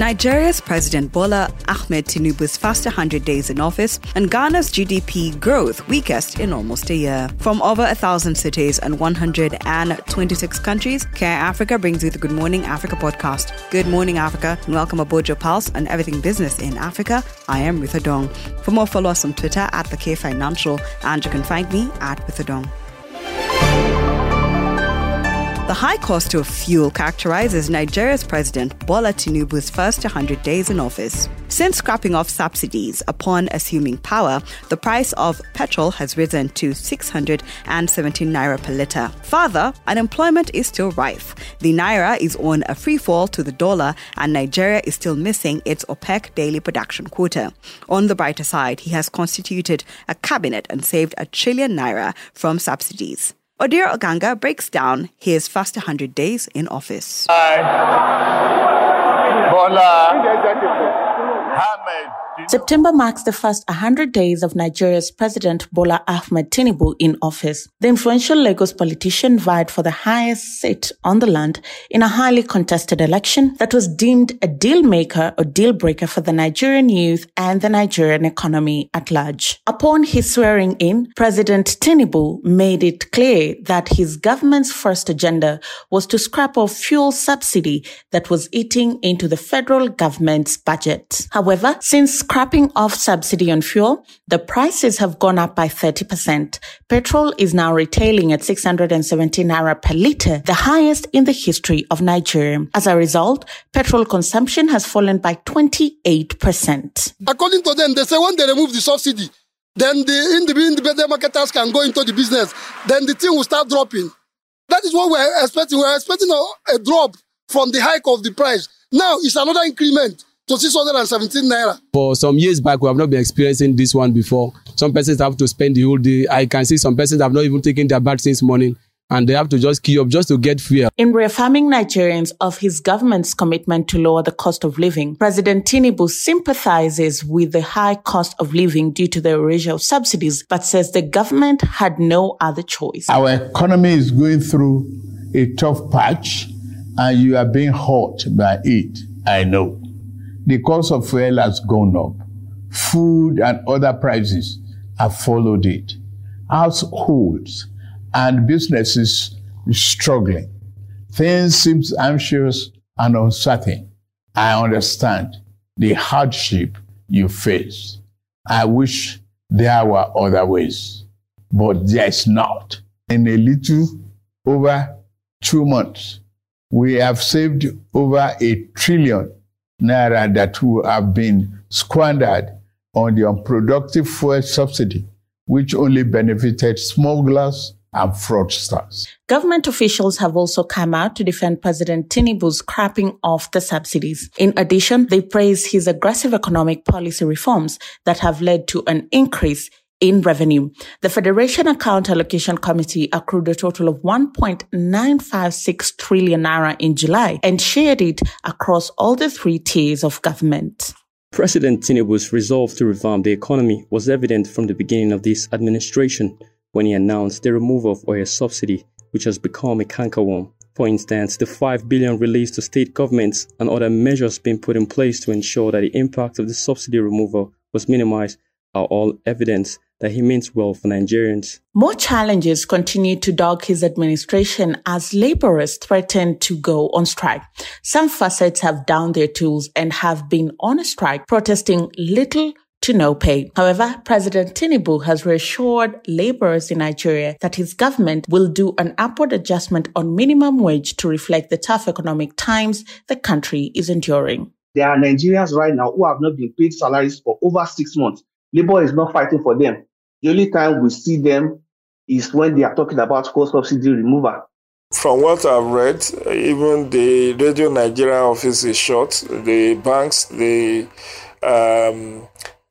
Nigeria's President Bola Ahmed Tinubu's first 100 days in office and Ghana's GDP growth weakest in almost a year. From over a thousand cities and 126 countries, Care Africa brings you the Good Morning Africa podcast. Good morning, Africa, and welcome aboard your pulse and everything business in Africa. I am Ritha Dong. For more, follow us on Twitter at the K Financial, and you can find me at Dong. The high cost of fuel characterizes Nigeria's President Bola Tinubu's first 100 days in office. Since scrapping off subsidies upon assuming power, the price of petrol has risen to 617 naira per litre. Further, unemployment is still rife. The naira is on a free fall to the dollar, and Nigeria is still missing its OPEC daily production quota. On the brighter side, he has constituted a cabinet and saved a trillion naira from subsidies. Odir Oganga breaks down his first 100 days in office. Bola September marks the first 100 days of Nigeria's President Bola Ahmed Tinubu in office. The influential Lagos politician vied for the highest seat on the land in a highly contested election that was deemed a deal maker or deal breaker for the Nigerian youth and the Nigerian economy at large. Upon his swearing in, President Tinubu made it clear that his government's first agenda was to scrap off fuel subsidy that was eating into the federal government's budget. However, since scrapping off subsidy on fuel, the prices have gone up by 30%. Petrol is now retailing at 670 naira per litre, the highest in the history of Nigeria. As a result, petrol consumption has fallen by 28%. According to them, they say when they remove the subsidy, then the independent marketers can go into the business. Then the thing will start dropping. That is what we're expecting. We're expecting a, a drop from the hike of the price. Now it's another increment to 617 naira. For some years back, we have not been experiencing this one before. Some persons have to spend the whole day. I can see some persons have not even taken their bath since morning and they have to just queue up just to get fuel. In reaffirming Nigerians of his government's commitment to lower the cost of living, President Tinubu sympathizes with the high cost of living due to the erasure of subsidies, but says the government had no other choice. Our economy is going through a tough patch and you are being hurt by it. I know the cost of fuel has gone up. Food and other prices have followed it. Households and businesses are struggling. Things seem anxious and uncertain. I understand the hardship you face. I wish there were other ways, but there's not. In a little over two months, we have saved over a trillion naira that will have been squandered on the unproductive fuel subsidy, which only benefited smugglers and fraudsters. Government officials have also come out to defend President Tinubu's scrapping off the subsidies. In addition, they praise his aggressive economic policy reforms that have led to an increase in revenue. The Federation Account Allocation Committee accrued a total of 1.956 trillion naira in July and shared it across all the three tiers of government. President Tinubu's resolve to revamp the economy was evident from the beginning of this administration when he announced the removal of oil subsidy, which has become a cankerworm. For instance, the 5 billion released to state governments and other measures being put in place to ensure that the impact of the subsidy removal was minimized are all evidence that he means well for Nigerians. More challenges continue to dog his administration as laborers threaten to go on strike. Some facets have downed their tools and have been on a strike, protesting little to no pay. However, President Tinubu has reassured laborers in Nigeria that his government will do an upward adjustment on minimum wage to reflect the tough economic times the country is enduring. There are Nigerians right now who have not been paid salaries for over six months. Labor is not fighting for them. The only time we see them is when they are talking about coal subsidy removal. From what I've read, even the Radio Nigeria office is shut. The banks, the um,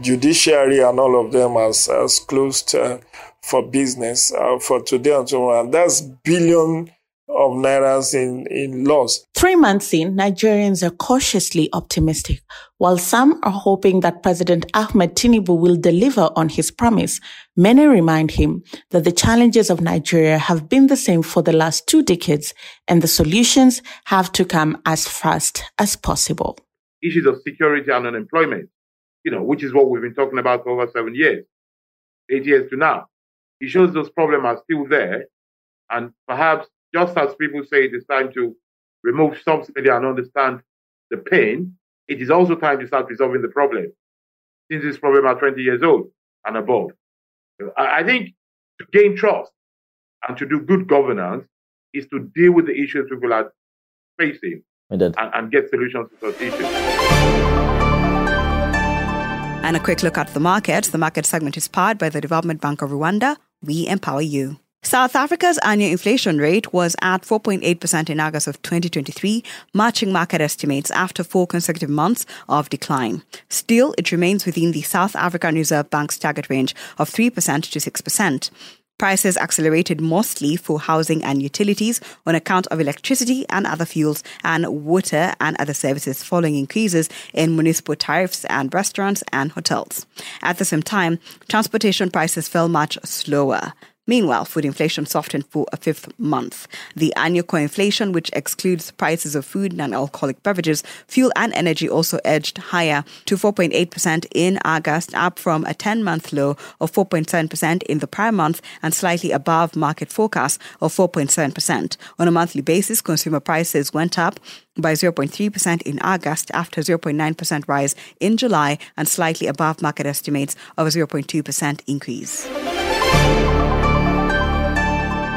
judiciary, and all of them has, has closed uh, for business uh, for today and tomorrow. And that's billion of nairas in, in loss. Three months in, Nigerians are cautiously optimistic. While some are hoping that President Ahmed Tinubu will deliver on his promise, many remind him that the challenges of Nigeria have been the same for the last two decades and the solutions have to come as fast as possible. issues of security and unemployment, you know, which is what we've been talking about for over seven years, eight years to now. It shows those problems are still there. And perhaps just as people say it is time to remove subsidy and understand the pain, it is also time to start resolving the problem. Since this problem are 20 years old and above. I think to gain trust and to do good governance is to deal with the issues people are facing and, and get solutions to those issues. And a quick look at the market. The market segment is powered by the Development Bank of Rwanda. We empower you. South Africa's annual inflation rate was at 4.8% in August of 2023, matching market estimates after four consecutive months of decline. Still, it remains within the South African Reserve Bank's target range of 3% to 6%. Prices accelerated mostly for housing and utilities on account of electricity and other fuels and water and other services following increases in municipal tariffs and restaurants and hotels. At the same time, transportation prices fell much slower. Meanwhile, food inflation softened for a fifth month. The annual core inflation, which excludes prices of food and alcoholic beverages, fuel, and energy, also edged higher to 4.8% in August, up from a 10 month low of 4.7% in the prior month and slightly above market forecast of 4.7%. On a monthly basis, consumer prices went up by 0.3% in August after 0.9% rise in July and slightly above market estimates of a 0.2% increase.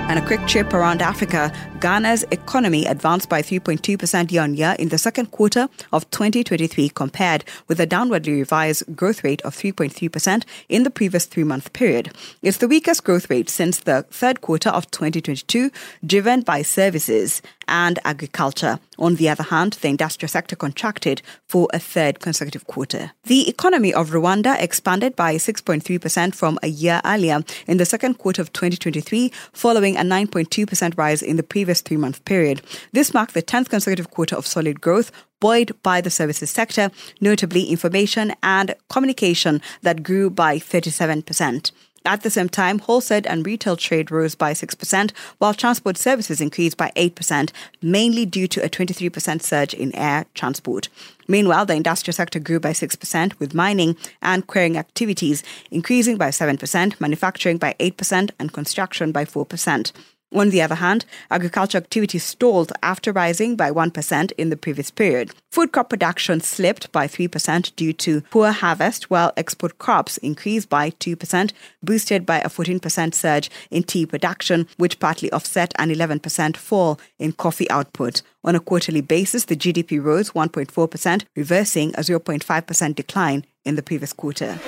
And a quick trip around Africa, Ghana's economy advanced by 3.2% year on year in the second quarter of 2023, compared with a downwardly revised growth rate of 3.3% in the previous three month period. It's the weakest growth rate since the third quarter of 2022, driven by services and agriculture. On the other hand, the industrial sector contracted for a third consecutive quarter. The economy of Rwanda expanded by 6.3% from a year earlier in the second quarter of 2023, following a 9.2% rise in the previous three month period. This marked the 10th consecutive quarter of solid growth, buoyed by the services sector, notably information and communication that grew by 37%. At the same time, wholesale and retail trade rose by 6%, while transport services increased by 8%, mainly due to a 23% surge in air transport. Meanwhile, the industrial sector grew by 6%, with mining and quarrying activities increasing by 7%, manufacturing by 8%, and construction by 4%. On the other hand, agriculture activity stalled after rising by 1% in the previous period. Food crop production slipped by 3% due to poor harvest, while export crops increased by 2%, boosted by a 14% surge in tea production, which partly offset an 11% fall in coffee output. On a quarterly basis, the GDP rose 1.4%, reversing a 0.5% decline in the previous quarter.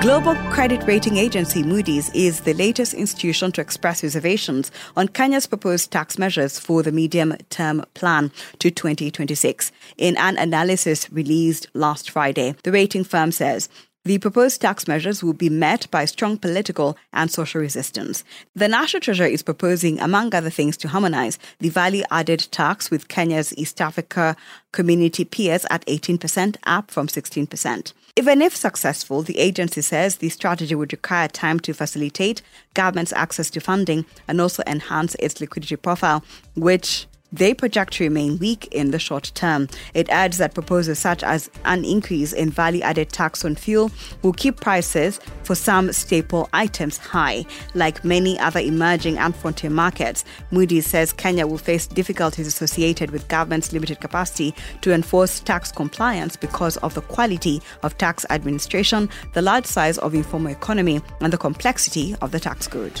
Global credit rating agency Moody's is the latest institution to express reservations on Kenya's proposed tax measures for the medium term plan to 2026. In an analysis released last Friday, the rating firm says the proposed tax measures will be met by strong political and social resistance. The National Treasury is proposing, among other things, to harmonize the value added tax with Kenya's East Africa community peers at 18%, up from 16%. Even if successful, the agency says the strategy would require time to facilitate government's access to funding and also enhance its liquidity profile, which they project to remain weak in the short term. It adds that proposals such as an increase in value added tax on fuel will keep prices for some staple items high. Like many other emerging and frontier markets, Moody's says Kenya will face difficulties associated with government's limited capacity to enforce tax compliance because of the quality of tax administration, the large size of informal economy, and the complexity of the tax code.